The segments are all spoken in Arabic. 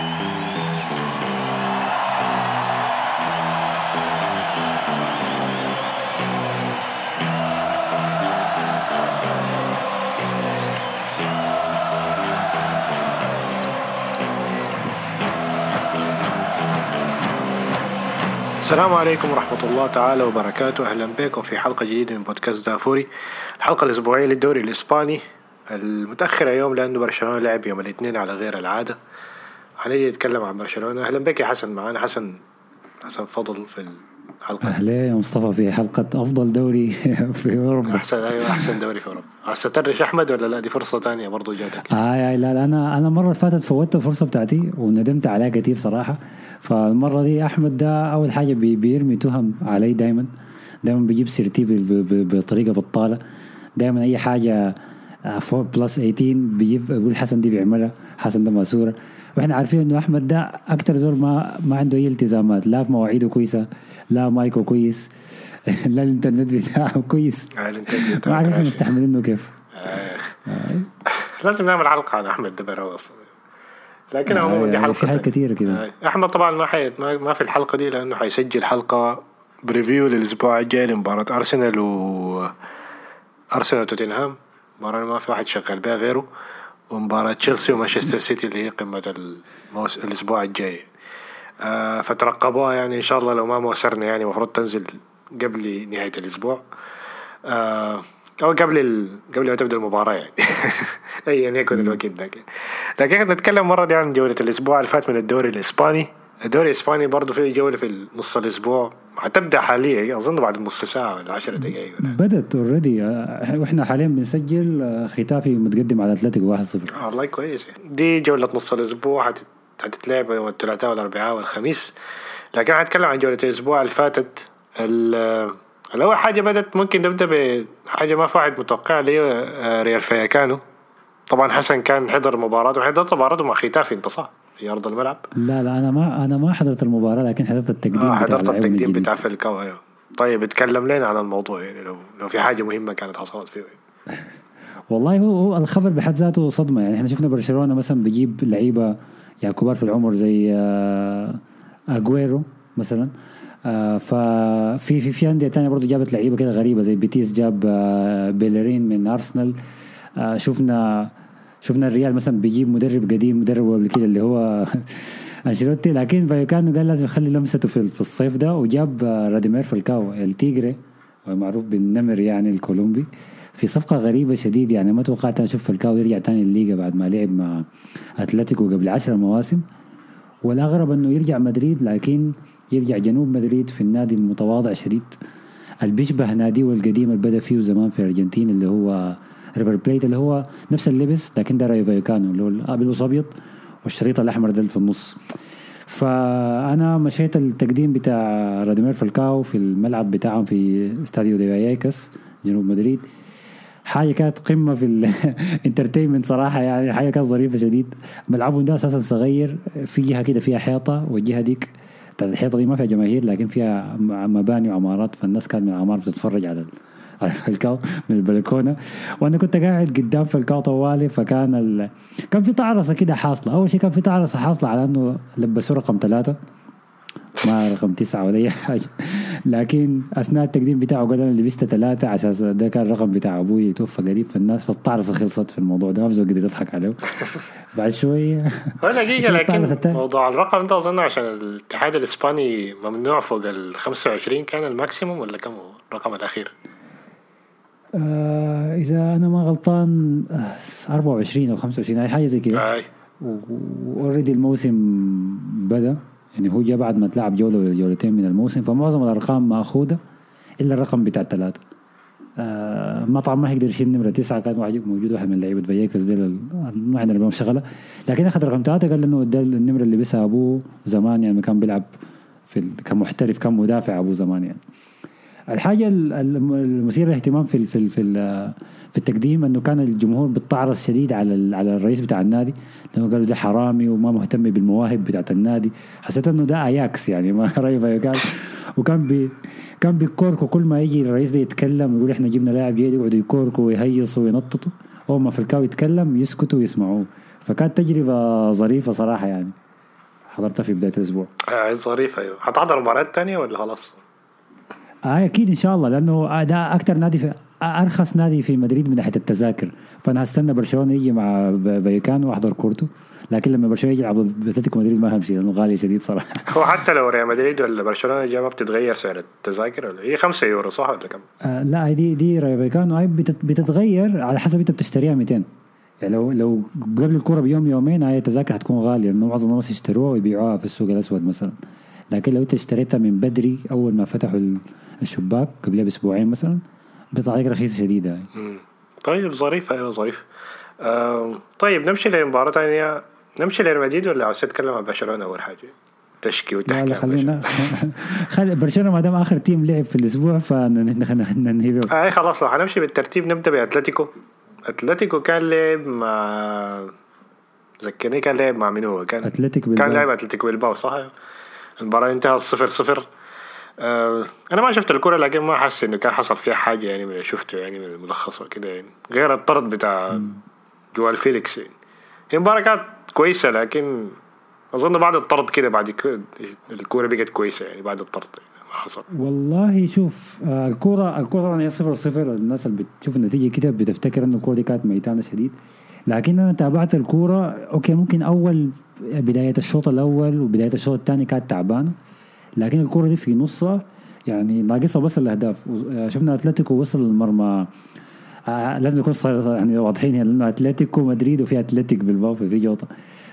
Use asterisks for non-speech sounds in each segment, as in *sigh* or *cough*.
السلام عليكم ورحمة الله تعالى وبركاته. أهلا بكم في حلقة جديدة من بودكاست دافوري. الحلقة الأسبوعية للدوري الإسباني المتأخرة يوم لأنه برشلونة لعب يوم الاثنين على غير العادة. هنيجي نتكلم عن برشلونة. أهلا بك يا حسن معانا حسن حسن فضل في الحلقة. أهلا يا مصطفى في حلقة أفضل دوري *laughs* في أوروبا. أحسن أيوه أحسن دوري في أوروبا. هسترش أحمد ولا لا؟ دي فرصة ثانية برضه جاتك. آه لا لا أنا أنا المرة اللي فاتت فوتت الفرصه بتاعتي وندمت عليها كثير صراحة. فالمرة دي أحمد ده أول حاجة بيرمي تهم علي دائما دائما بيجيب سيرتي بطريقة بطالة. دائما أي حاجة 4 plus 18 بيجيب بيقول حسن دي بيعملها حسن ده ماسورة. وإحنا عارفين إنه أحمد ده أكتر زول ما ما عنده أي التزامات لا في مواعيده كويسة لا مايكو كويس *laughs* لا الإنترنت بتاعه كويس. آه، ما عارف إحنا مستحملينه كيف. آه. لازم نعمل حلقة عن أحمد دبر أصلا لكن آه، عموما دي يعني حلقة في حاجات كثيره كده. أحمد طبعا ما حي ما في الحلقة دي لأنه حيسجل حلقة preview للأسبوع الجاي لمباراة أرسنال و أرسنال وتوتنهام. مباراة ما في واحد شغال بها غيره ومباراة تشيلسي ومانشستر سيتي اللي هي قمة الموس... الأسبوع الجاي. آه فترقبوها يعني إن شاء الله لو ما موسرنا يعني المفروض تنزل قبل نهاية الأسبوع. آه أو قبل ال... قبل ما تبدأ المباراة يعني. *laughs* أيا يكن الوقت ذاك. لكن نتكلم مرة دي عن جولة الأسبوع اللي فات من الدوري الإسباني. الدوري الإسباني برضه فيه جولة في نص الأسبوع. حتبدأ حاليا أظن بعد نص ساعة ولا 10 دقائق بدت already وإحنا حاليا بنسجل آه، خيتافي متقدم على أتلتيكو 1-0 والله كويس. دي جولة نص الأسبوع حت- حتتلعب يوم الثلاثاء والأربعاء والخميس. لكن حنتكلم عن جولة الأسبوع اللي فاتت. ال- الأول حاجة بدت ممكن نبدأ بحاجة ما في واحد متوقع اللي آه، رايو فايكانو طبعا حسن كان حضر مباراة وحضرت مباراة مع ختافي انت صح في أرض الملعب؟ لا لا أنا ما أنا ما حضرت المباراة لكن حضرت التقديم آه بتاع حضرت اللاعبين التقديم. بتاع فيلكاو أيوه. طيب اتكلم لنا عن الموضوع يعني لو لو في حاجة مهمة كانت حصلت فيه. *laughs* والله هو هو الخبر بحد ذاته صدمة. يعني إحنا شفنا برشلونة مثلا بيجيب لعيبة يعني كبار في العمر زي آه، أجويرو مثلا. آه، ففي في في أندية تانية برضه جابت لعيبة كده غريبة زي بيتيس جاب آه، بيلرين من أرسنال. شفنا شفنا الريال مثلا بيجيب مدرب قديم مدرب قبل كده اللي هو *laughs* أنشيلوتي. لكن فايكانو قال لازم يخلي لمسته في الصيف ده وجاب راداميل فالكاو التيجري معروف بالنمر يعني الكولومبي في صفقة غريبة شديد يعني. ما توقعت أشوف فالكاو يرجع تاني الليجا بعد ما لعب مع أتلتيكو قبل عشر مواسم. والأغرب إنه يرجع مدريد لكن يرجع جنوب مدريد في النادي المتواضع شديد. اللي بيشبه ناديه القديم اللي بدأ فيه زمان في الأرجنتين اللي هو ريفر بليت اللي هو نفس اللبس لكن ده رايو فايكانو اللي هو بيلبس ابيض والشريط الأحمر ده في النص. فأنا مشيت التقديم بتاع راداميل فالكاو في الملعب بتاعهم في استاديو دي فاياكاس جنوب مدريد. حاجة كانت قمة في ال entertainment *laughs* صراحة يعني حاجة كانت ظريفة شديد. ملعبهم ده أساسا صغير في جهه كده فيها حيطة والجهة ديك بتاعت الحيطة دي ما فيها جماهير لكن فيها مباني وعمارات فالناس كانت من العمار بتتفرج على على فالكاو من البلكونة. وأنا كنت قاعد قدام فالكاو طوالي فكان ال... كان في تعرصه كده حاصلة. أول شيء كان في تعرصه حاصلة على إنه لبسوه رقم ثلاثة. ما رقم تسعة ولا أي حاجة. لكن أثناء التقديم بتاعه قال أنا لبست ثلاثة أساس ده كان الرقم بتاع أبوي توفى قريب فالناس فالطعرسة خلصت في الموضوع ده ما في زول قدر يضحك عليه. بعد شوية هو دقيقة لكن. موضوع الرقم ده أظن عشان الاتحاد الإسباني ممنوع فوق ال 25 كان ال maximum ولا كم الرقم الأخير؟ آه إذا أنا ما غلطان آه 24 أو 25 أي حاجة زي كده. أي. و already الموسم بدأ يعني هو جاء بعد ما تلعب جولة ولا جولتين من الموسم فمعظم الأرقام ماخوذه إلا الرقم بتاع الثلاثة. آه ما طبعا ما هيقدر يشيل نمرة تسعة كان واحد موجود واحد من لعيبة فاياكاس دي ال- ما عندنا بهم شغلة. لكن أخذ رقم ثلاثة قال إنه ده النمرة اللي لبسها أبوه زمان يعني كان بيلعب في كمحترف كان مدافع أبوه زمان يعني. الحاجة ال- ال- المثيرة للاهتمام في في في في التقديم إنه كان الجمهور بتعرض شديد على على الرئيس بتاع النادي. لما قالوا ده حرامي وما مهتم بالمواهب بتاعت النادي. حسيت إنه ده أياكس يعني ما *laughs* راي كان وكان بي كان بيكوركوا كل ما يجي الرئيس ده يتكلم يقول إحنا جبنا لاعب جيد يقعدوا يكوركوا ويهيصوا وينططوا. اول ما فالكاو يتكلم يسكتوا ويسمعوه. فكانت تجربة ظريفة صراحة يعني. حضرتها في بداية الأسبوع. آه ظريف أيوه. حتحضر مباريات تانية ولا خلاص؟ آه أكيد إن شاء الله لأنه ده أكثر نادي في أرخص نادي في مدريد من ناحية التذاكر. فأنا هستنى برشلونة يجي مع فايكانو وأحضر كورتو لكن لما برشلونة يجي يلعب اتلتيكو مدريد ما همشي لأنه غالي شديد صراحة. *laughs* هو حتى لو ريال مدريد ولا برشلونة جا ما بتتغير سعر التذاكر ولا؟ هي 5 يورو صح ولا كم؟ آه لا دي دي فايكانو هاي بتت- بتتغير على حسب انت بتشتريها 200 يعني لو لو قبل الكورة بيوم يومين هاي التذاكر حتكون غالية لأنه معظم الناس يشتروها ويبيعوها في السوق الأسود مثلا. لكن لو انت اشتريتها من بدري أول ما فتحوا ال- الشباك قبلها بأسبوعين مثلا بيطلع عليك رخيصة شديدة يعني. طيب ظريف أيوه ظريف آه طيب نمشي لمباراة ثانية نمشي لريال مدريد ولا عاوز تتكلم عن برشلونة أول حاجة؟ تشكي لا وتحكي لا عن خلينا *laughs* خلي برشلونة ما دام آخر team لعب في الأسبوع فننهي. آه خلاص لو حنمشي بالترتيب نبدأ بأتلتيكو أتلتيكو كان لعب مع ذكرني كان لعب مع مين هو كان اتلتيك كان. لعب أتلتيكو بالباو صح المباراة انتهت صفر صفر. آه أنا ما شفت الكرة لكن ما حاسس إنه كان حصل فيها حاجة يعني من اللي شفته يعني من الملخص وكده يعني. غير الطرد بتاع جواو فيليكس يعني. المباراة كانت كويسة لكن أظن بعد الطرد كده بعد الكورة بقت كويسة يعني بعد الطرد يعني ما حصل. والله شوف آه، الكرة الكرة طبعا هي صفر صفر. الناس اللي بتشوف النتيجة كده بتفتكر إنه الكرة دي كانت ميتانة شديد. لكن أنا تابعت الكورة. أوكي ممكن أول بداية الشوط الأول وبداية الشوط الثاني كانت تعبانة لكن الكرة دي في نصها. يعني ناقصها بس الأهداف. آه، شفنا أتلتيكو وصل المرمى. آه لازم نكون يعني واضحين هنا لأنه أتلتيكو مدريد وفي أتلتيك بالباو في جوطة.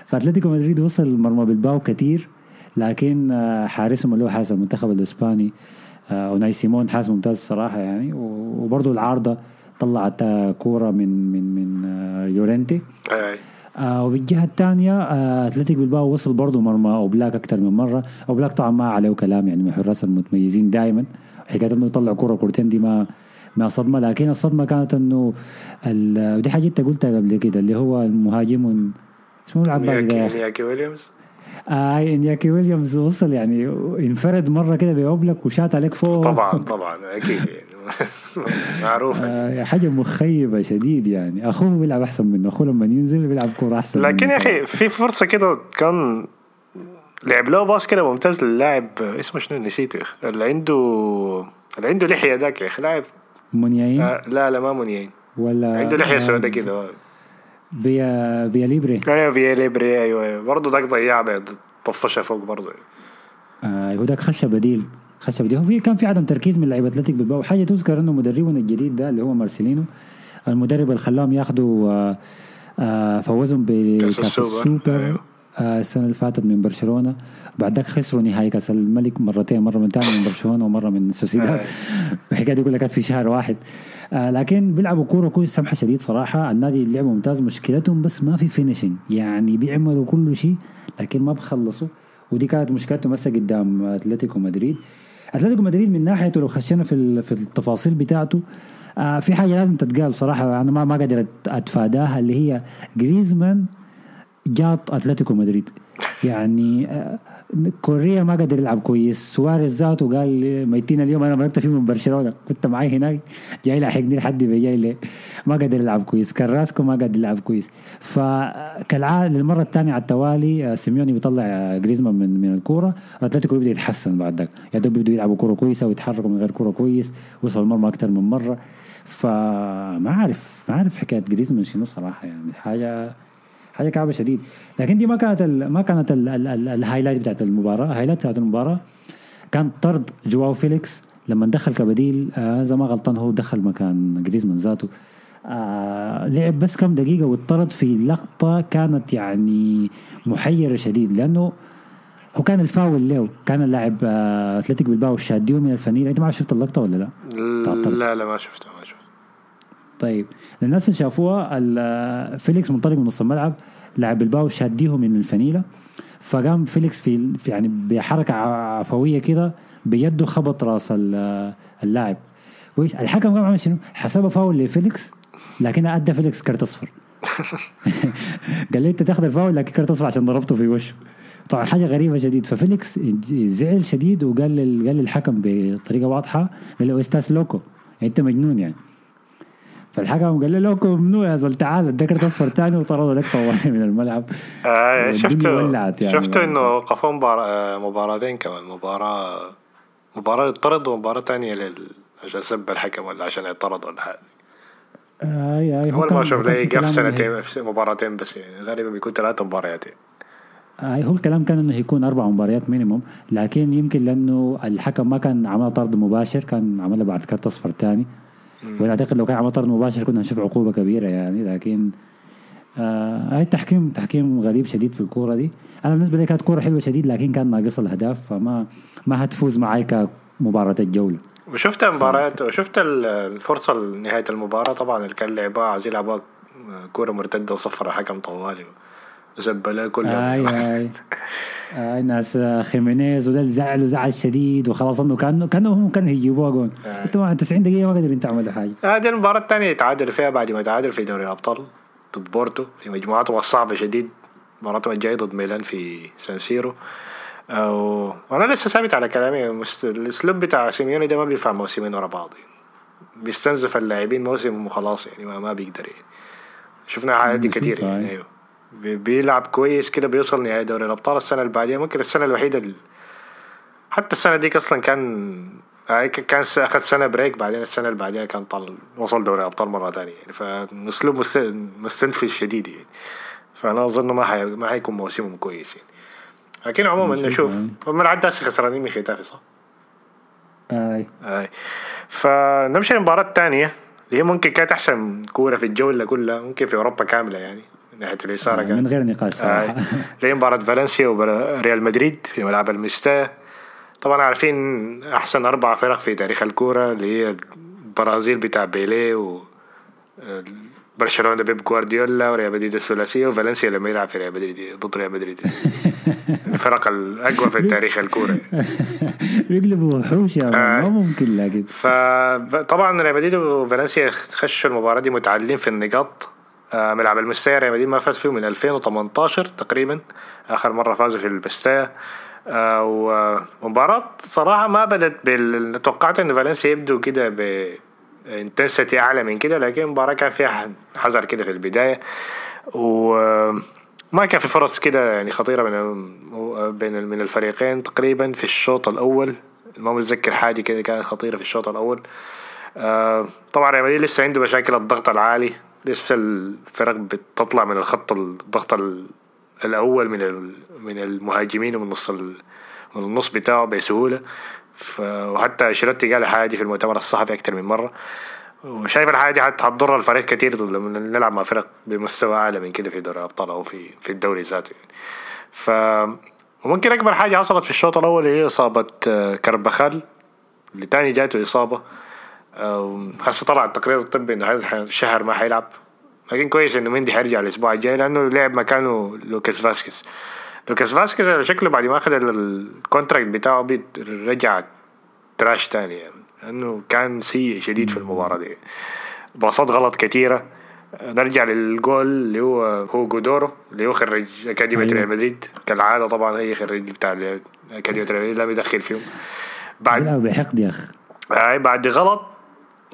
فأتلتيكو مدريد وصل مرمى بالباو كثير لكن آه، حارسهم اللي هو حارس المنتخب الإسباني آه، أوناي سيمون حارس ممتاز صراحة يعني. وبرضه العارضة. طلعت كورة من من من آه، يورنتي. آه وبالجهه الثانية آه أتلتيك بالباو وصل برضه مرمى اوبلاك أكثر من مرة. اوبلاك طبعا ما عليه كلام يعني من الحراس المتميزين دائما حكايه إنه يطلع كورة كورتين دي ما ما صدمة. لكن الصدمة كانت إنه ودي حاجة أنت قلتها قبل كده اللي هو المهاجم اسمه العباقي ده. نياكي ويليامز. آه انياكي ويليامز وصل يعني انفرد مرة كده باوبلاك وشات عليك فوق. طبعا *laughs* طبعا أكيد يعني. *laughs* معروف يعني. آه حاجة مخيبة شديد يعني. أخوه بيلعب أحسن منه أخوه لما ينزل بيلعب كورة أحسن لكن يا. أخي في فرصة كده كان لعب له pass كده ممتاز للاعب اسمه شنو نسيته يا أخي؟ اللي عنده اللي عنده لحية ذاك يا أخي لاعب منياين آه لا لا ما منيين ولا عنده لحية آه، سوداء كده. فيا فيا ليبري. أيوه في ليبري أيوه أيوه. برضه ذاك ضيع طفشها فوق برضه آه هو داك خش بديل خش بديل. هو في كان في عدم تركيز من لعيبه أتلتيك بالباو. حاجة تذكر إنه مدربنا الجديد ده اللي هو مارسيلينو المدرب اللي خلاهم ياخذوا آه آه فوزهم بكاس السوبر. آه السنة اللي فاتت من برشلونة. بعد ذاك خسروا نهائي كأس الملك مرتين مرة من تاني من برشلونة ومرة من سوسيداد. الحكاية دي كلها كانت في شهر واحد. آه لكن بيلعبوا كورة كويس سمحة شديد صراحة. النادي لعب ممتاز مشكلتهم بس ما في finishing يعني بيعملوا كل شيء لكن ما بخلصوا. ودي كانت مشكلتهم هسه قدام أتلتيكو مدريد. أتلتيكو مدريد من ناحيته لو خشينا في في التفاصيل بتاعته آه في حاجة لازم تتقال صراحة. أنا ما ما قادر أتفاداها اللي هي جريزمان جاط أتلتيكو مدريد. يعني آه، كوريا ما قدر يلعب كويس. سواريز ذاته قال ميتين اليوم أنا مرقت فيه من برشلونة كنت معي هناك جاي لحقني لحد جاي لي. ما قدر يلعب كويس. كراسكو ما قدر يلعب كويس. فكالعاده للمرة الثانية على التوالي آه، سيميوني بيطلع آه، جريزمان من من الكورة. أتلتيكو يبدا يتحسن بعد ذاك يا دوب بيبدوا يلعبوا كورة كويسة ويتحركوا من غير كورة كويس. وصل المرمى أكثر من مرة. فما عارف ما عارف حكاية جريزمان شنو صراحة. يعني حاجة حاجة كعبة شديد. لكن دي ما كانت ال ما كانت ال ال ال ال highlight بتاعت المباراة. ال highlight بتاعت المباراة كان طرد جواو فيليكس لما دخل كبديل. آه إذا ما غلطان هو دخل مكان جريزمان ذاته. آه لعب بس كم دقيقة واتطرد في لقطة كانت يعني محيرة شديد. لأنه هو كان الفاول له. كان اللاعب آه أتلتيك بالباو شاديه من الفنيله أنت ما شفت اللقطة ولا لا؟ لا لا ما شفته ما شفته. طيب للناس اللي شافوها فيليكس منطلق من نص الملعب لاعب بالباو شاديه من الفنيله فقام فيليكس في يعني بحركة عفوية كده بيده خبط رأس ال- اللاعب. كويس. الحكم قام عمل شنو؟ حسبه فاول لفيليكس لكن أدى فيليكس كرت أصفر. *laughs* قال لي أنت تاخذ الفاول لكن كرت أصفر عشان ضربته في وشه. طبعا حاجة غريبة شديد. ففيليكس زعل شديد وقال قال للحكم بطريقة واضحة قال له أستاذ لوكو أنت مجنون يعني. فالحكم قال له لوكو ممنوع يا زول تعال اديك أصفر ثاني وطردوا لك طوالي من الملعب آه شفته يعني شفته. إنه وقفوا. آه، مباراتين كمان مباراة مباراة يطرد ومباراة تانية لل... عشان سب الحكم ولا عشان يطرد ولا حاجة اي اي كان ما أشوف هو كان لي في قف كلام سنتين في مباراتين بس يعني غالبا بيكون ثلاثة مباريات يعني. آه هو الكلام كان إنه يكون أربع مباريات minimum لكن يمكن لأنه الحكم ما كان عمل طرد مباشر كان عملها بعد كارت أصفر ثاني وأنا اعتقد لو كان عمل طرد مباشر كنا نشوف عقوبة كبيرة يعني لكن آه هاي التحكيم تحكيم غريب شديد في الكورة دي. أنا بالنسبة لي كانت كورة حلوة شديد لكن كان ناقص الأهداف فما ما هتفوز معي كمباراة الجولة. وشفت مباريات وشفت ال- الفرصة لنهاية المباراة؟ طبعا اللي كان لعبها عايز يلعبها كورة مرتدة وصفر الحكم طوالي. وزبلها كلها. آي آي. *laughs* آي ناس آه، خيمينيز وده زعلوا زعل شديد وخلاص إنه كانه كأنه هم كانوا هيجيبوها جون. أنتوا مع 90 دقيقه ما قدروا تعملوا حاجة. هذه المباراة الثانية يتعادل فيها بعد ما تعادل في دوري الأبطال ضد بورتو. في مجموعتهم الصعبة شديد. مباراتهم الجاية ضد ميلان في سانسيرو أو وأنا لسه ثابت على كلامي. مست... الأسلوب بتاع سيميوني ده ما بينفع موسمين ورا بعض. بيستنزف اللاعبين موسم وخلاص يعني ما, ما بيقدر. يعني شفنا حاجات دي بيصير كتير فعلا. يعني. بي- بيلعب كويس كده بيوصل نهائي دوري الأبطال السنة اللي بعديها. ممكن السنة الوحيدة اللي حتى السنة ديك أصلا كان ك- كان س- أخذ سنة بريك بعدين السنة اللي بعدها كان طل وصل دوري الأبطال مرة تانية يعني. فأسلوب مست- مستنزف شديد يعني. فأنا أظن ما حي... ما حيكون موسمهم كويس يعني. لكن عموما نشوف. هم العادة هسه خسرانين من ختافي صح؟ أي. أي. فنمشي للمباراة الثانية اللي هي ممكن كانت أحسن كورة في الجولة كلها ممكن في أوروبا كاملة يعني. من ناحية الإثارة آه، من غير نقاش صراحة آه، اللي هي مباراة فالنسيا وريال مدريد في ملعب المستاء طبعا عارفين أحسن أربع فرق في تاريخ الكورة اللي هي البرازيل بتاع بيليه و آه، برشلونة بيب جوارديولا وريال مدريد الثلاثية وفالنسيا لما يلعب في ريال مدريد ضد ريال مدريد. *laughs* الفرق الأقوى في تاريخ الكورة. *laughs* بيقلبوا وحوش يا آه. ما ممكن لكن فطبعا ريال مدريد وفالنسيا خشوا المباراة دي متعادلين في النقاط. ملعب المستايا ريال مدريد ما فاز فيه من 2018 تقريبا. آخر مرة فازوا في المستايا آه، ومباراة صراحة ما بدت بال توقعت إن فالنسيا يبدو كده ب انتنسيتي أعلى من كده لكن المباراة كان فيها حذر كده في البداية. وما كان في فرص كده يعني خطيرة من بين من الفريقين تقريبا في الشوط الأول. ما متذكر حاجة كده كانت خطيرة في الشوط الأول. آه، طبعا ريال مدريد لسه عنده مشاكل الضغط العالي. لسه الفرق بتطلع من الخط الضغط ال- الأول من من المهاجمين ومن نص من النص بتاعه بسهولة. ف- وحتى شيرتي قال الحاجة دي في المؤتمر الصحفي أكتر من مرة. وشايف الحاجة دي هتضر الفريق كتير لما نلعب مع فرق بمستوى أعلى من كده في دوري الأبطال أو في في الدوري ذاته. ف وممكن أكبر حاجة حصلت في الشوط الأول هي إصابة آه، كربخال اللي تاني جاته إصابة. آه، هسه طلع التقرير الطبي هذا الشهر ما حيلعب. لكن كويس إنه مندي حيرجع الأسبوع الجاي لأنه لعب مكانه لوكاس فاسكيز. لوكاس فاسكيز شكله بعد ما ال- contract بتاعه رجع trash تاني يعني. لأنه كان سيء شديد في المباراة دي. باصات غلط كثيرة نرجع للجول اللي هو هو هوجو دورو اللي هو خريج أكاديمية أيوة. ريال مدريد. كالعادة طبعا هي خريج بتاع أكاديمية ريال مدريد لم يدخل فيهم. بعد بيلعبوا بحقد يا اخ هاي بعد غلط.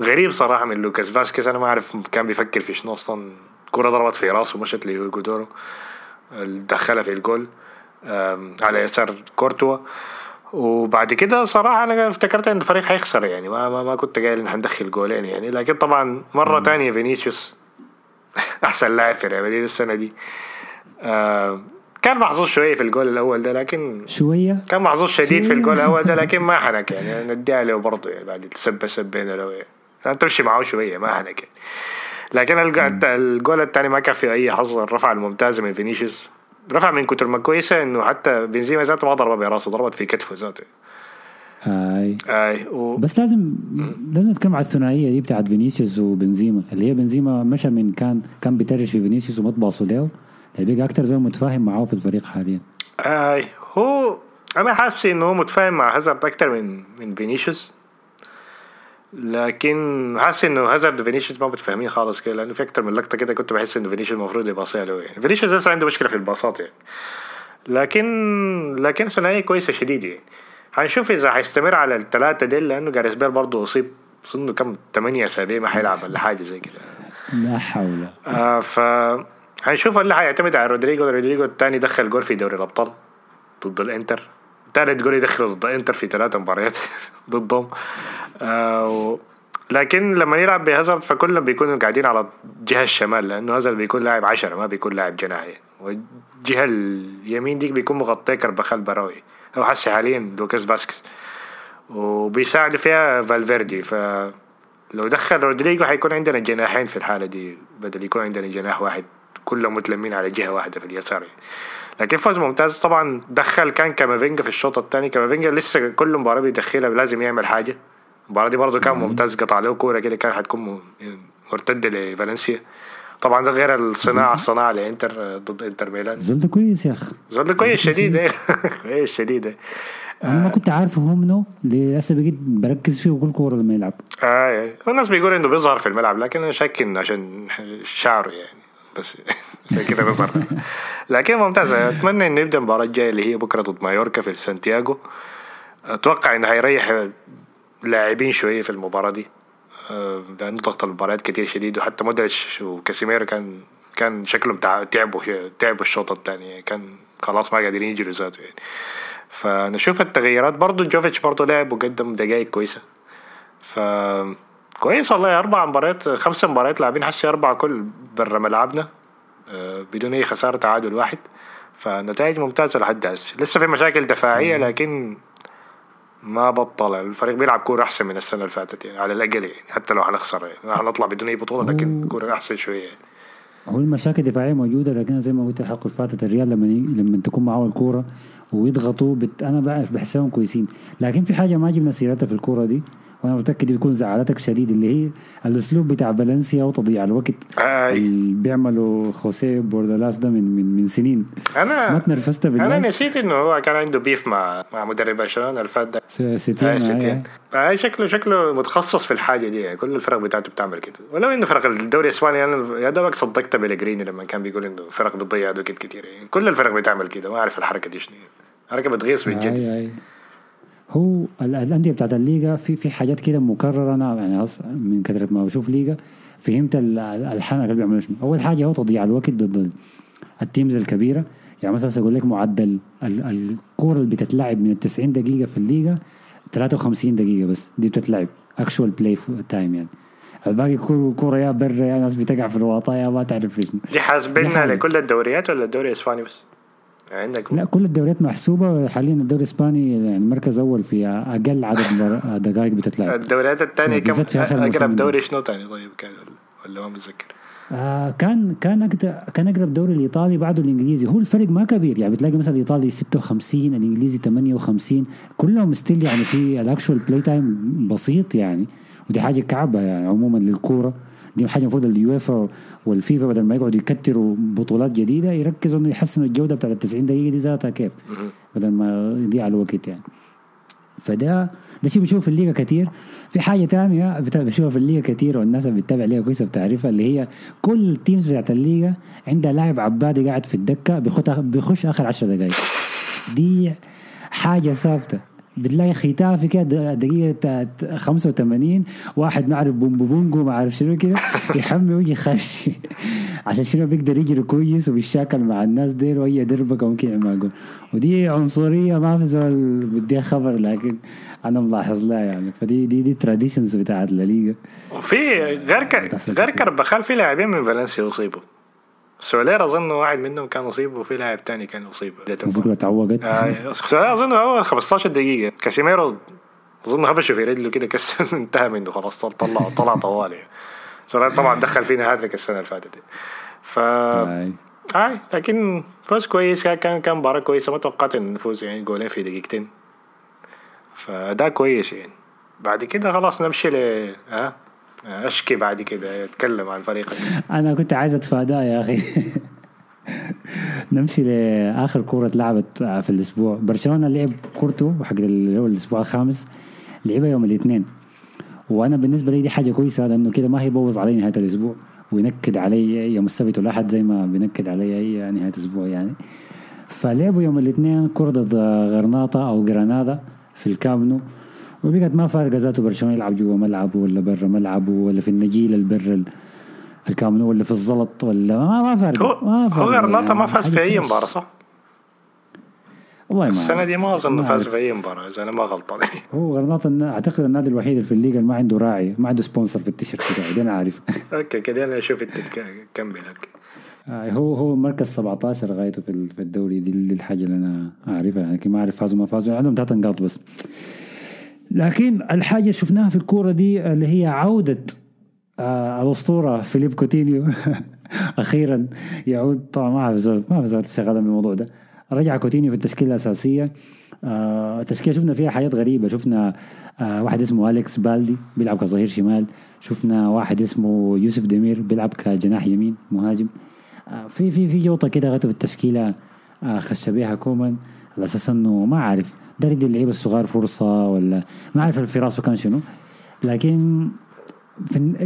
غريب صراحة من لوكاس فاسكيز أنا ما أعرف كان بيفكر في شنو أصلا. كرة ضربت في راسه مشت لهوجو دورو دخلها في الجول على يسار كورتوا. وبعد كده صراحة أنا افتكرت إن الفريق حيخسر يعني ما ما, ما كنت قايل إن حندخل جولين يعني. لكن طبعا مرة تانية فينيسيوس *laughs* أحسن لاعب في ريال مدريد السنة دي. كان محظوظ شوية في الجول الأول ده لكن شوية؟ كان محظوظ شديد في شوية. الجول الأول ده لكن *laughs* ما حنك يعني. نديها له برضه يعني بعد السبه سبينا له يعني تمشي معه شوية ما حنك يعني لكن الج- الجول الثاني ما كان فيه أي حظ الرفعه الممتازه من فينيسيوس. رفع من كتر ما كويسة إنه حتى بنزيما ذاته ما ضربها براسه ضربت في كتفه ذاته. أي. أي و... بس لازم لازم نتكلم على الثنائية دي بتاعت فينيسيوس وبنزيما اللي هي بنزيما مشى من كان كان بي trash في فينيسيوس وما تباصوا له بقى أكتر زي متفاهم معاه في الفريق حاليا. أي هو أنا حاسس إنه هو متفاهم مع هازارد أكتر من من فينيسيوس. لكن حاسس إنه هازارد وفينيسيوس ما متفاهمين خالص كده لأنه في أكتر من لقطة كده كنت بحس إنه فينيسيوس المفروض يباصيها له يعني فينيسيوس لسه عنده مشكلة في الباصات يعني. لكن لكن ثنائية كويسة شديد يعني. هنشوف إذا هيستمر على الثلاثه ديل لأنه جاريس بيل برضه أصيب أظن كم؟ 8 أسابيع ما حيلعب ولا حاجة زي كده. لا حول. آه ف هنشوف اللي حيعتمد على رودريجو. رودريجو الثاني دخل جول في دوري الأبطال ضد الإنتر. ثالث جول يدخله ضد الانتر في ثلاث مباريات *laughs* ضدهم. آه. لكن لما يلعب بهازارد فكلهم بيكونوا قاعدين على جهة الشمال لأنه هازارد بيكون لاعب عشرة ما بيكون لاعب جناح والجهة اليمين ديك بيكون مغطيه كربخال براو أو هسه حاليا لوكاس فاسكيز وبيساعد فيها فالفيردي ف لو دخل رودريجو حيكون عندنا جناحين في الحالة دي بدل يكون عندنا جناح واحد كلهم متلمين على جهة واحدة في اليسار. لكن فوز ممتاز. طبعا دخل كان كامافينجا في الشوط الثاني. كامافينجا لسه كل مباراة بيدخلها لازم يعمل حاجة. المباراة دي برضه كان ممتاز. قطع له كورة كده كان حتكون مرتدة لفالنسيا. طبعا ده غير الصناعة الصناعة لإنتر ضد إنتر ميلان. زول ده كويس يا اخ زول ده كويس شديد. إيه كويس شديد. إيه أنا ما كنت عارفه هو منه لسه بقيت بركز فيه وكل كورة لما يلعب. آه والناس بيقولوا إنه بيظهر في الملعب لكن أنا شاك إنه عشان شعره يعني. بس عشان كده بيظهر لكن ممتاز. أتمنى انه يبدا المباراة الجاية اللي هي بكرة ضد مايوركا في سانتياغو أتوقع انه هيريح لاعبين شوية في المباراة دي. لأنه ضغط المباريات كتير شديد وحتى مودريتش وكاسيمير كان كان شكلهم تعبوا تعبوا الشوط الثاني. كان خلاص ما قادرين يجروا ذاته يعني. فنشوف التغييرات. برضه جوفيتش برضه لعب وقدم دقائق كويسة. ف كويس والله أربع مباريات خمس مباريات لاعبين حسي أربعة كل برا ملعبنا بدون أي خسارة تعادل واحد. فنتائج ممتازة لحد هسه. لسه في مشاكل دفاعية لكن ما بطل. الفريق بيلعب كورة أحسن من السنة اللي فاتت يعني على الأقل يعني حتى لو حنخسر يعني حنطلع بدون أي بطولة لكن كورة أحسن شوية. يعني. هو المشاكل الدفاعية موجودة لكن زي ما قلت الحلقة اللي فاتت الريال لما لما تكون معاه الكورة ويضغطوا بت... أنا بعرف بحسهم كويسين. لكن في حاجة ما جبنا سيرتها في الكورة دي وأنا متأكد بتكون زعلتك شديد اللي هي الأسلوب بتاع فالنسيا وتضييع الوقت آه اللي بيعملوا خوسيه بوردالاس ده من من من سنين. أنا ما تنرفزت بالله. أنا نسيت إنه هو كان عنده beef مع مع مدرب برشلونة اللي فات ده ستين آه ستين. آه شكله شكله متخصص في الحاجة دي. يعني كل الفرق بتاعته بتعمل كده. ولو إنه فرق الدوري الإسباني أنا يا دوبك صدقت بيلجريني لما كان بيقول إنه فرق بتضيع وقت كتير. يعني كل الفرق بتعمل كده. ما أعرف الحركة دي شنو. حركه بتغيظ من جد. آه هو الأندية بتاعت الليجا في في حاجات كده مكررة. أنا يعني من كثره ما بشوف ليجا فهمت الحنك اللي بيعملوا شنو أول حاجة هو تضييع الوقت ضد ال teams الكبيرة. يعني مثلا أقول لك معدل الكورة اللي بتتلعب من ال 90 دقيقة في الليجا 53 دقيقة بس. دي بتتلعب actual play time يعني. الباقي كل كورة يا برا يا ناس بتقع في الواطه يا ما تعرف إيش. دي حاسبينها لكل الدوريات ولا الدوري الإسباني بس؟ عندك. لا كل الدوريات محسوبة. حاليا الدوري الإسباني يعني مركز أول في أقل عدد دقائق بتتلعب. الدوريات الثانية كم؟ أقرب دوري شنو ثاني طيب؟ كان ولا ما متذكر. آه كان كان كان أقرب دوري الإيطالي بعده الإنجليزي. هو الفرق ما كبير. يعني بتلاقي مثلا الإيطالي 56 الإنجليزي 58 كلهم still يعني في ال actual play time بسيط يعني. ودي حاجة كعبة يعني عموما للكورة. دي حاجة المفروض اليوفا والفيفا بدل ما يقعدوا يكتروا بطولات جديدة يركزوا إنه يحسنوا الجودة بتاعت ال 90 دقيقة دي ذاتها كيف؟ بدل ما يضيع الوقت يعني. فده ده شيء بشوف في الليغا كتير. في حاجة تانية بشوفها في الليغا كتير والناس اللي بتتابع الليغا كويسة بتعرفها اللي هي كل ال teams بتاعت الليغا عندها لاعب عبادي قاعد في الدكة بيخش آخر 10 دقائق دي حاجة ثابتة. بتلاقي ختافي كده دقيقة 85 واحد ما عارف بومبو بونجو ما عارف شنو كده *laughs* يحمي ويجي خش عشان شنو بيقدر يجري كويس وبيشاكل مع الناس ديل وهي دربكة ممكن يعمل جول ودي عنصرية ما في زول بديها خبر لكن أنا ملاحظ لها يعني. فدي دي دي traditions بتاعت الليغا وفي غير. غير كربخال في لاعبين من فالنسيا اصيبوا سولير أظن واحد منهم كان أصيب وفي لاعب تاني كان أصيب. بكره تعوقت. آه سولير أظن هو 15 دقيقة. كاسيميرو أظن هبشه في رجله كده كسر *laughs* انتهى منه خلاص طلع طلع طوالي سولير طبعا دخل فينا هاتريك السنة اللي فاتت ف آه. لكن فوز كويس. كان كان مباراة كويسة. ما توقعت إن نفوز يعني جولين في دقيقتين. فده كويس يعني. بعد كده خلاص نمشي ل ها أشكي بعد كده أتكلم عن فريق. أنا كنت عايز أتفاداه يا أخي. نمشي لآخر كورة اتلعبت في الأسبوع. برشلونة لعب كورته حق اللي هو الأسبوع الخامس لعبها يوم الاثنين. وأنا بالنسبة لي دي حاجة كويسة لأنه كده ما هيبوظ علي نهاية الأسبوع وينكد علي يوم السبت والأحد زي ما بينكد علي أي نهاية أسبوع يعني. فلعبوا يوم الاثنين كرة ضد غرناطة أو جرانادا في الكامنو وبقت ما فارقة ذاته برشلونة يلعب جوا ملعبه ولا برا ملعبه ولا في النجيل البر الكامب نو ولا في الزلط ولا ما ما فارق هو فارق غرناطة ما فاز في أي. مباراة صح؟ والله ما أعرف. دي ما أظن فاز. في أي مباراة إذا أنا ما غلطان *laughs* هو غرناطة النا- أعتقد النادي الوحيد اللي في الليجا اللي ما عنده راعي ما عنده sponsor في التيشيرت بتاعه أنا عارف *laughs* okay كده أنا أشوف كمل okay آه، هو هو مركز 17 غايته في ال- في الدوري دي الحاجة اللي أنا أعرفها يعني ما أعرف فازوا ما فازوا عندهم ثلاث نقاط بس لكن الحاجة شفناها في الكورة دي اللي هي عودة آه الأسطورة فيليب كوتينيو. *laughs* أخيرا يعود. طبعا ما زول ما اعرف زول شغال بالموضوع ده. رجع كوتينيو في التشكيلة الأساسية. آه التشكيلة شفنا فيها حاجات غريبة. شفنا آه واحد اسمه أليكس بالدي بيلعب كظهير شمال. شفنا واحد اسمه يوسف دمير بيلعب كجناح يمين مهاجم. آه في في في جوطة كده غته في التشكيلة آه خش بيها كومان. على أساس إنه ما عارف ده يدي اللعيبة الصغار فرصة ولا ما عارف في راسه كان شنو. لكن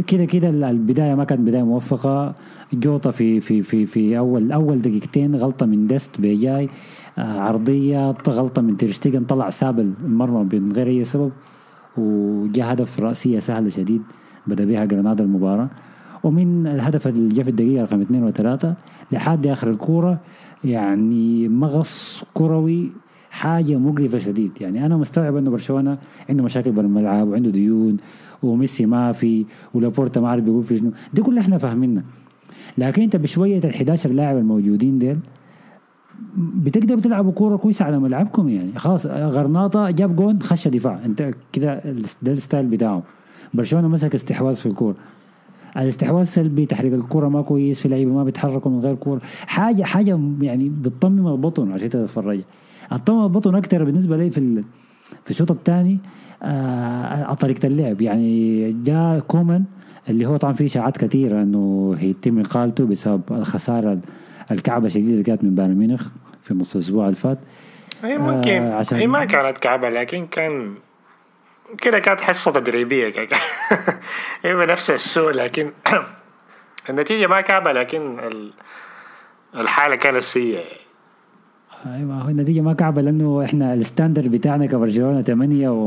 كده كده البداية ما كانت بداية موفقة. جوطه في في في في اول أول دقيقتين غلطة من ديست بجاي آه عرضية غلطة من تيرشتيجن طلع ساب المرمى من غير أي سبب وجاء هدف رأسية سهله شديد بدأ بها جرنادا المباراة. ومن الهدف اللي جاء في الدقيقة رقم اثنين وثلاثة لحد آخر الكورة يعني مغص كروي حاجة مقرفه شديد يعني أنا مستوعب إنه برشلونة عنده مشاكل بالملعب وعنده ديون وميسي ما في ولابورتا ما عارف بيقول في شنو. دي كلها إحنا فاهمينها. لكن أنت بشوية ال 11 لاعب الموجودين ديل بتقدروا تلعبوا كورة كويسة على ملعبكم يعني. خلاص غرناطة جاب جون خش دفاع. أنت كده ده ال style بتاعه. برشلونة مسك استحواذ في الكورة. الاستحواذ سلبي تحريك الكرة ما كويس في لعيبة ما بيتحركوا من غير كورة. حاجة حاجة يعني بتطمم البطن عشان تتفرج. الطمم البطن أكثر بالنسبة لي في في الشوط الثاني آه طريقة اللعب. يعني جاء كومان اللي هو طبعا في إشاعات كثيرة إنه هيتم إقالته بسبب الخسارة الكعبة الشديدة اللي كانت من بايرن ميونخ في نص الأسبوع اللي فات. هي ممكن آه، عشان- هي ما كانت كعبة لكن كان كده كانت حصة تدريبية. *laughs* كده هي بنفس السوء لكن *clears throat* النتيجة ما كعبة لكن ال- الحالة كانت سيئة. أيوه هو النتيجة ما كعبة لأنه إحنا ال standard بتاعنا كبرشلونة 8 *laughs*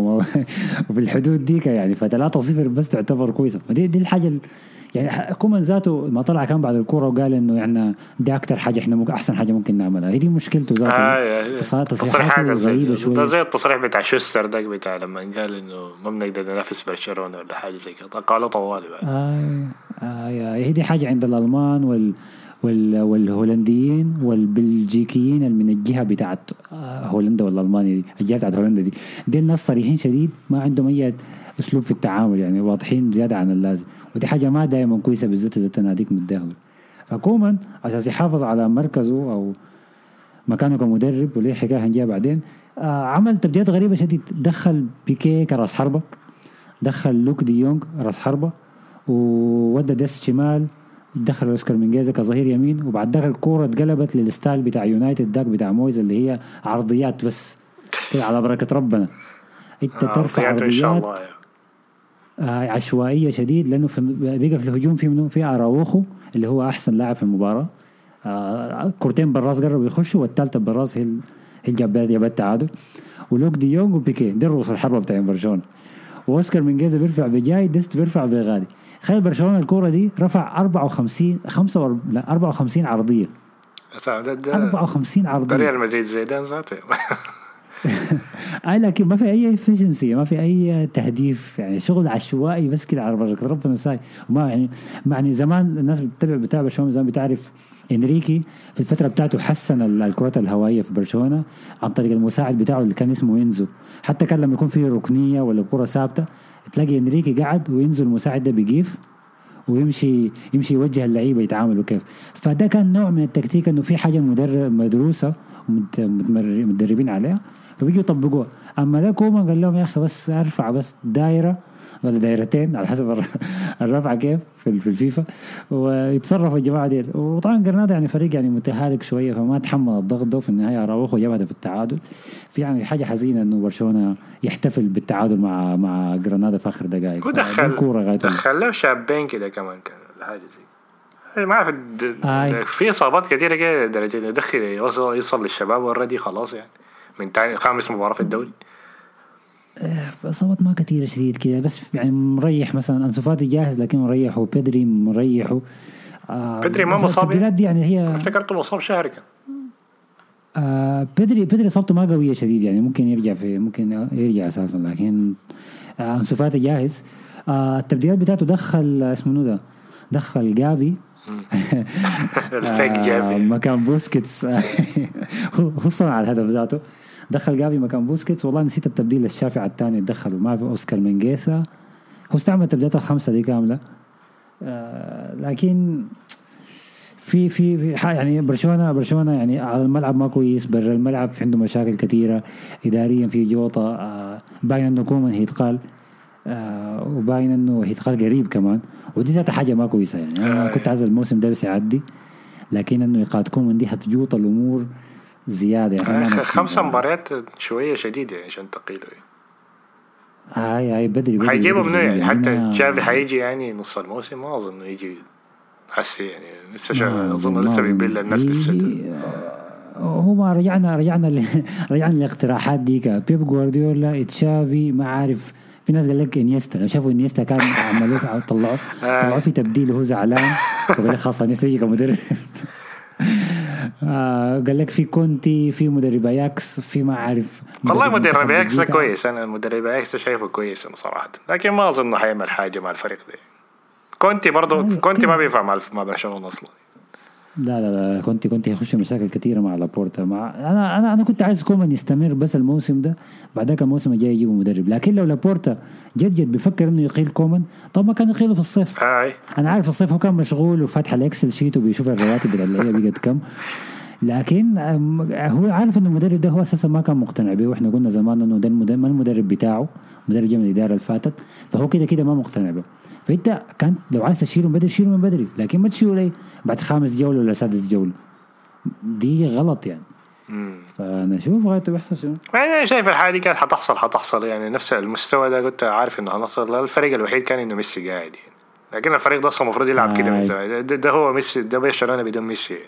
وفي الحدود ديك يعني ف 3-0 بس تعتبر كويسة. فدي دي الحاجة ال- يعني كومان ذاته ما طلع كان بعد الكورة وقال إنه إحنا دي أكثر حاجة إحنا ممكن أحسن حاجة ممكن نعملها. هي دي مشكلته ذاته. آه تص- تصريحاته غريبة ده شوية. زي التصريح بتاع شوستر ده بتاع لما قال إنه ما بنقدر ننافس برشلونة ولا حاجة زي كده. قالوا طوالي بقى. آه آه هي دي حاجة عند الألمان وال وال والهولنديين والبلجيكيين من الجهة بتاعت آه هولندا ولا ألمانيا دي الجهة بتاعت هولندا دي. دي الناس صريحين شديد ما عندهم أي أسلوب في التعامل يعني واضحين زيادة عن اللازم. ودي حاجة ما دائما كويسة بالذات إذا تناديك متدهور فكومان عشان يحافظ على مركزه أو مكانه كمدرب وليه حكاية هنجيها بعدين. آه عمل تبديلات غريبة شديد. دخل بيكي كراس حربة. دخل لوك دي يونغ راس حربة. وودى ديست شمال دخل اوسكار مينجيزا كظهير يمين وبعد ذاك الكورة اتقلبت لل style بتاع يونايتد داك بتاع مويز اللي هي عرضيات بس. كده على بركة ربنا. انت آه، ترفع عرضيات. يعني. آه عشوائية شديد لأنه في بقى في الهجوم في منو؟ في أراوخو اللي هو أحسن لاعب في المباراة. آه كورتين بالراس قربوا يخشوا والثالثه بالراس هي هي جابت التعادل ولوك دي يونغ وبيكي دي رؤوس الحربة بتاع برشلونه وأوسكار مينجيزا بيرفع بجاي ديست بيرفع بغادي. تخيل برشلونة الكورة دي رفع 54 45 لا 54 عرضية. بس ده ده 54 ده عرضية. ريال مدريد زيدان ذاته. *laughs* *laughs* اي لكن ما في أي efficiency ما في أي تهديف يعني شغل عشوائي بس كده على بركه ربنا ساي وما يعني يعني زمان الناس بتتابع بتابع برشلونه زمان بتعرف إنريكي في الفترة بتاعته حسن ال- الكرات الهوائية في برشلونة عن طريق المساعد بتاعه اللي كان اسمه ينزو حتى كان لما يكون في ركنية ولا كرة ثابتة تلاقي إنريكي قاعد وينزو المساعد ده بيقيف ويمشي يمشي يوجه اللعيبة يتعاملوا كيف فده كان نوع من التكتيك إنه في حاجة مدرب مدروسة متدربين عليها. فبيجوا يطبقوها. أما ده كومان قال لهم يا أخي بس أرفع بس دايرة ولا دايرتين على حسب الر- الرفعه كيف في في الفيفا. ويتصرفوا الجماعة ديل. وطبعا جرناطه يعني فريق يعني متهالك شوية فما تحمل الضغط ده وفي النهاية. أراوخو جاب هدف التعادل. في يعني حاجة حزينة إنه برشلونة يحتفل بالتعادل مع مع جرناطه في آخر دقائق. ودخل دخل له شابين كده كمان كان ولا حاجة زي ما أعرف. في إصابات كثيره كده لدرجه انه يدخل يوصل يوصل للشباب already خلاص يعني. من تاني خامس مباراة في الدوري. آه، اصابات ما كثيرة شديد كذا بس يعني مريح مثلا أنسو فاتي جاهز لكن مريح وبيدري مريح آه بيدري ما مصاب. التبديلات دي يعني هي افتكرته مصاب شهري كان. آه بيدري بيدري إصابته ما قوية شديد يعني ممكن يرجع في ممكن يرجع أساسا لكن آه أنسو فاتي جاهز. آه التبديلات بتاعته دخل اسمه ده؟ دخل جافي. *laughs* ال fake جافي مكان بوسكيتس. *laughs* هو صنع الهدف ذاته دخل جافي مكان بوسكيتس. والله نسيت التبديل الشافع الثاني دخله. ما في أوسكار منجيثا هو استعمل التبديلات الخمسة دي كاملة. آه لكن في في في يعني برشلونه برشلونة يعني على الملعب ما كويس. برا الملعب في عنده مشاكل كثيرة. اداريا في جوطة. آه باين انه كومان هيتقال آه وباين إنه هيتقال قريب كمان. ودي ذات حاجة ما كويسة يعني. أنا كنت عايز الموسم ده بس يعدي لكن إنه ايقاد كومان دي حتجوط الأمور زيادة يعني. خمسة مباريات شوية شديدة عشان تقيلة. هاي هاي بدري بدري حيجيبه منو يعني. حتى جافي حيجي يعني نص الموسم ما أظن يجي حسي يعني. لسه أظن لسه بيبل الناس بالسد. هو ما رجعنا رجعنا *laughs* رجعنا الاقتراحات ديك. بيب جوارديولا تشافي ما عارف في ناس قال لك إنيستا. لو شافوا إنيستا كان *laughs* عملوه طلعوه. طلعوه في تبديل وهو زعلان. فقال لك خلاص إنيستا يجي كمدرب؟ آه قال لك في كونتي في مدرب أياكس في ما أعرف والله مدرب أياكس كويس. أنا مدرب أياكس شايفه كويس صراحة. لكن ما أظن حيعمل حاجة مع الفريق ده. كونتي برضه كونتي ما بينفع مع مع برشلونة أصلا. لا لا لا كونتي كونتي يخش مشاكل كثيره مع لابورتا. مع أنا أنا أنا كنت عايز كومان يستمر بس الموسم ده. بعدك الموسم الجاي يجيبوا مدرب. لكن لو لابورتا جد جد بيفكر إنه يقيل كومان طب ما كان يقيله في الصيف. هاي. أنا عارف الصيف هو كان مشغول وفاتح ال Excel sheet وبيشوف الرواتب بتاع اللعيبة بقت كم. لكن هو عارف إنه المدرب ده هو أساسا ما كان مقتنع به وإحنا قلنا زمان إنه ده المدرب ما المدرب بتاعه مدرب جاي من الإدارة اللي فاتت فهو كده كده ما مقتنع به. فأنت كان لو عايز تشيله من بدري شيله من بدري لكن ما تشيله ليه؟ بعد خامس جولة ولا سادس جولة. دي غلط يعني. فأنا أشوف غايته بيحصل شنو؟ يعني أنا شايف الحاجة دي كانت حتحصل حتحصل يعني نفس المستوى ده كنت عارف إنه حنصل الفريق الوحيد كان إنه ميسي قاعد يعني. لكن الفريق ده أصلا المفروض يلعب كده من آه. زمان. ده, ده هو ميسي ده برشلونه بدون ميسي.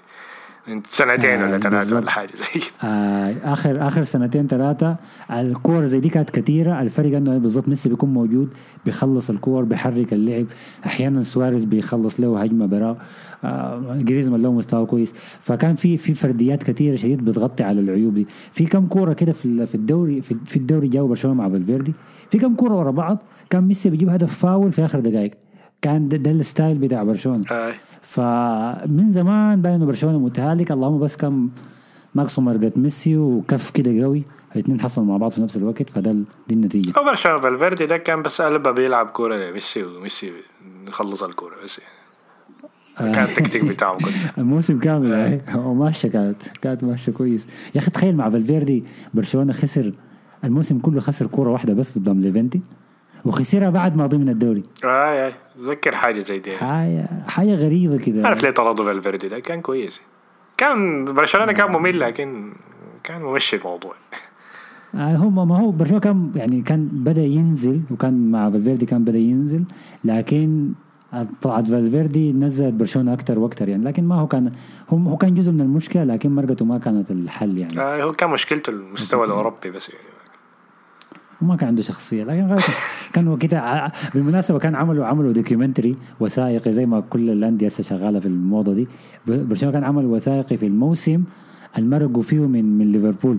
من سنتين ولا آه، ثلاثة ولا حاجة زي آه آخر آخر سنتين ثلاثة الكور زي دي كانت كثيرة الفرق إنه بالضبط ميسي بيكون موجود بيخلص الكور بيحرك اللعب. أحيانا سواريز بيخلص له هجمة براه. آه جريزمان له مستوى كويس. فكان في في فرديات كثيرة شديد بتغطي على العيوب دي. في كم كورة كده في في الدوري في, الدوري جاوا برشلونة مع فالفيردي. في كم كورة ورا بعض كان ميسي بيجيب هدف فاول في آخر دقائق. كان ده, ده ال style بتاع برشلونة. آه. فمن زمان باين انه برشلونة متهالك اللهم بس كم ناقصه مرقه ميسي وكف كده قوي. الاثنين حصلوا مع بعض في نفس الوقت فده دي النتيجة. هو برشلونة فالفيردي ده كان بس قلبه بيلعب كورة ميسي وميسي يخلص الكورة بس. يعني كان التكتيك بتاعه الموسم *laughs* كامل يعني. وماشيه كانت كانت ماشيه كويس. يا أخي تخيل مع فالفيردي برشلونة خسر الموسم كله خسر كورة واحدة بس قدام ليفنتي. وخسرها بعد ما ضمن الدوري. آي آي تذكر حاجة زي دي. حاجة حاجة غريبة كده. عارف ليه طردوا فالفيردي ده؟ كان كويس. كان برشلونة كان ممل لكن كان ممشي الموضوع. آه هم ما هو برشلونة كان يعني كان بدأ ينزل وكان مع فالفيردي كان بدأ ينزل لكن طلعت فالفيردي نزلت برشلونة أكثر وأكثر يعني. لكن ما هو كان هو هو كان جزء من المشكلة لكن مرقته ما كانت الحل يعني. آه هو كان مشكلته المستوى الأوروبي بس يعني. وما كان عنده شخصية لكن كان كده بالمناسبة كان عملوا عملوا documentary وثائقي زي ما كل الأندية شغالة في الموضة دي. برشلونة كان عمل وثائقي في الموسم المرقوا فيه من من ليفربول.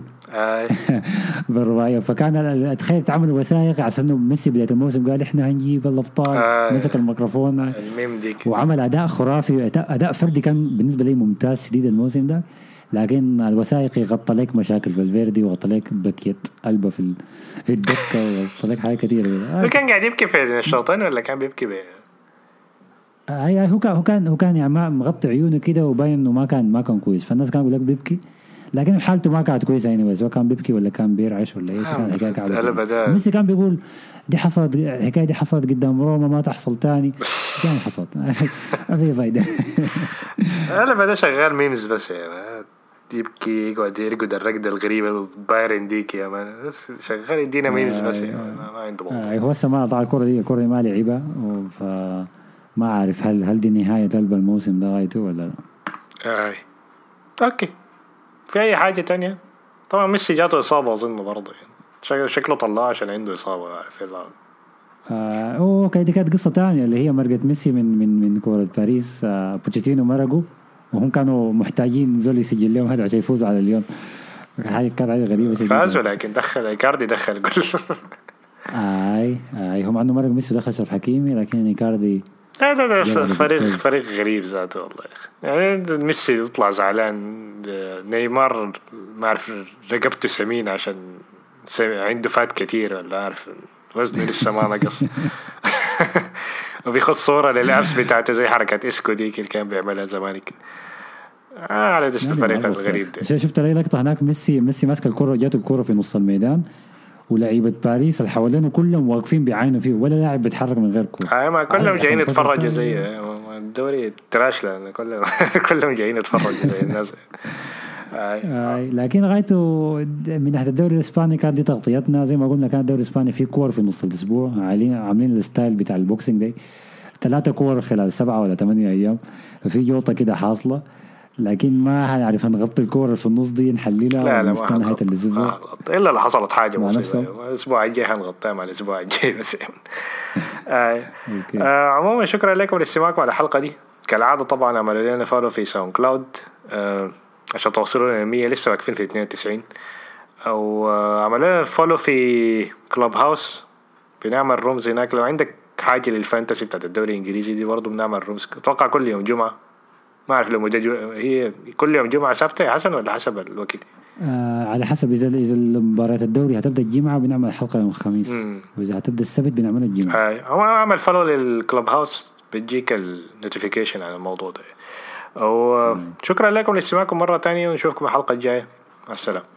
*laughs* بالرباعية. فكان تخيل تعملوا وثائقي عشان ميسي بداية الموسم قال إحنا هنجيب الأبطال مسك الميكروفون. الميم ديك. وعمل أداء خرافي. أداء فردي كان بالنسبة لي ممتاز شديد الموسم ده. لكن الوثائقي غطى لك مشاكل في الفيردي وغطى لك بكيت قلبه في في الدكة وغطى لك حاجات كثيره هو كان قاعد يبكي في الشوطين ولا كان بيبكي بيه؟ اي هو كان هو كان هو كان يعني مغطي عيونه كده وباين إنه ما كان ما كان كويس. فالناس كانوا بيقول لك بيبكي. لكن حالته ما كانت كويسة يعني هو كان بيبكي ولا كان بيرعش ولا إيش كان حكاية كعبه ميسي كان بيقول دي حصلت الحكاية دي حصلت قدام روما ما تحصل تاني. كان حصلت. *laughs* ما في فايدة. أنا بدا شغال memes بس يعني يبكي يقعد يرقد الرقدة الغريبة بايرن ديك يا man. بس شغال يدينا memes بس. ما عنده آه هو هسه ما طبعا الكرة دي الكرة دي ما لعبها فما أعرف هل هل دي نهاية قلب الموسم ده غايته ولا لا؟ آه. أوكي. في أي حاجة تانية؟ طبعا ميسي جاته إصابة أظن برضه يعني. شكله شكله طلع عشان عنده إصابة في ال round آه أوكي دي كانت قصة تانية اللي هي مرقت ميسي من من من كوره باريس. آه بوتشيتينو مرقوا وهم كانوا محتاجين زول يسجل لهم هدف عشان يفوزوا على اليون حاجة كانت حاجة غريبة شديدة. فازوا لكن دخل إيكاردي دخل جول آي آي هم عندهم مرق ميسي ودخل شرف حكيمي لكن إيكاردي لا لا لا فريق. فريق غريب ذاته والله. يا أخي يعني ميسي يطلع زعلان نيمار ما أعرف رقبته سمينه عشان عنده فات كتير ولا عارف وزنه لسه ما نقص. *laughs* وبيخد صورة للابس بتاعته زي حركة إسكو ديك اللي كان بيعملها زمان. آه على دش الفريق الغريب ده شفت لي لقطة هناك ميسي ميسي ماسك الكرة جاته الكرة في نص الميدان ولعيبه باريس اللي حوالينه كلهم واقفين بيعاينوا فيه ولا لاعب بيتحرك من غير كورة آه ما كلهم عادي، جايين 15 يتفرجوا. زي الدوري trash كلهم *laughs* كلهم جايين يتفرجوا زي الناس *laughs* آه. لكن غايته من ناحية الدوري الإسباني كانت دي تغطيتنا. زي ما قلنا كان الدوري الإسباني فيه كور في نص الأسبوع. عاملين عاملين ال style بتاع ال Boxing Day ثلاثة كور خلال سبعة ولا ثمانية أيام. ففي جوطة كده حاصلة. لكن ما هنعرف نغطي الكور اللي في النص دي نحللها لا لا ما الأسبوع. حنغطي. إلا لو حصلت حاجة نفسه. الأسبوع الجاي حنغطيها مع الأسبوع الجاي بس. *laughs* آه. آه عموما شكرا لكم لاستماعكم على الحلقة دي. كالعادة طبعا اعملوا لنا follow في SoundCloud آه عشان توصلوا لنا 100 لسه واقفين في 92 أو آه عملوا لنا follow في Clubhouse بنعمل rooms هناك. لو عندك حاجة لل fantasy بتاعت الدوري الإنجليزي دي برضه بنعمل rooms أتوقع كل يوم جمعة. ما أعرف لو مدى جو- هي كل يوم جمعة ثابته يا حسن ولا حسب الوقت؟ آه على حسب إذا إذا مباراة الدوري هتبدأ الجمعة بنعمل حلقة يوم الخميس مم. وإذا هتبدأ السبت بنعمل الجمعة. هاي هو أعمل follow لل Clubhouse بتجيك ال notification على الموضوع ده. وشكرا لكم لاستماعكم مرة تانية ونشوفكم الحلقة الجاية. مع السلامة.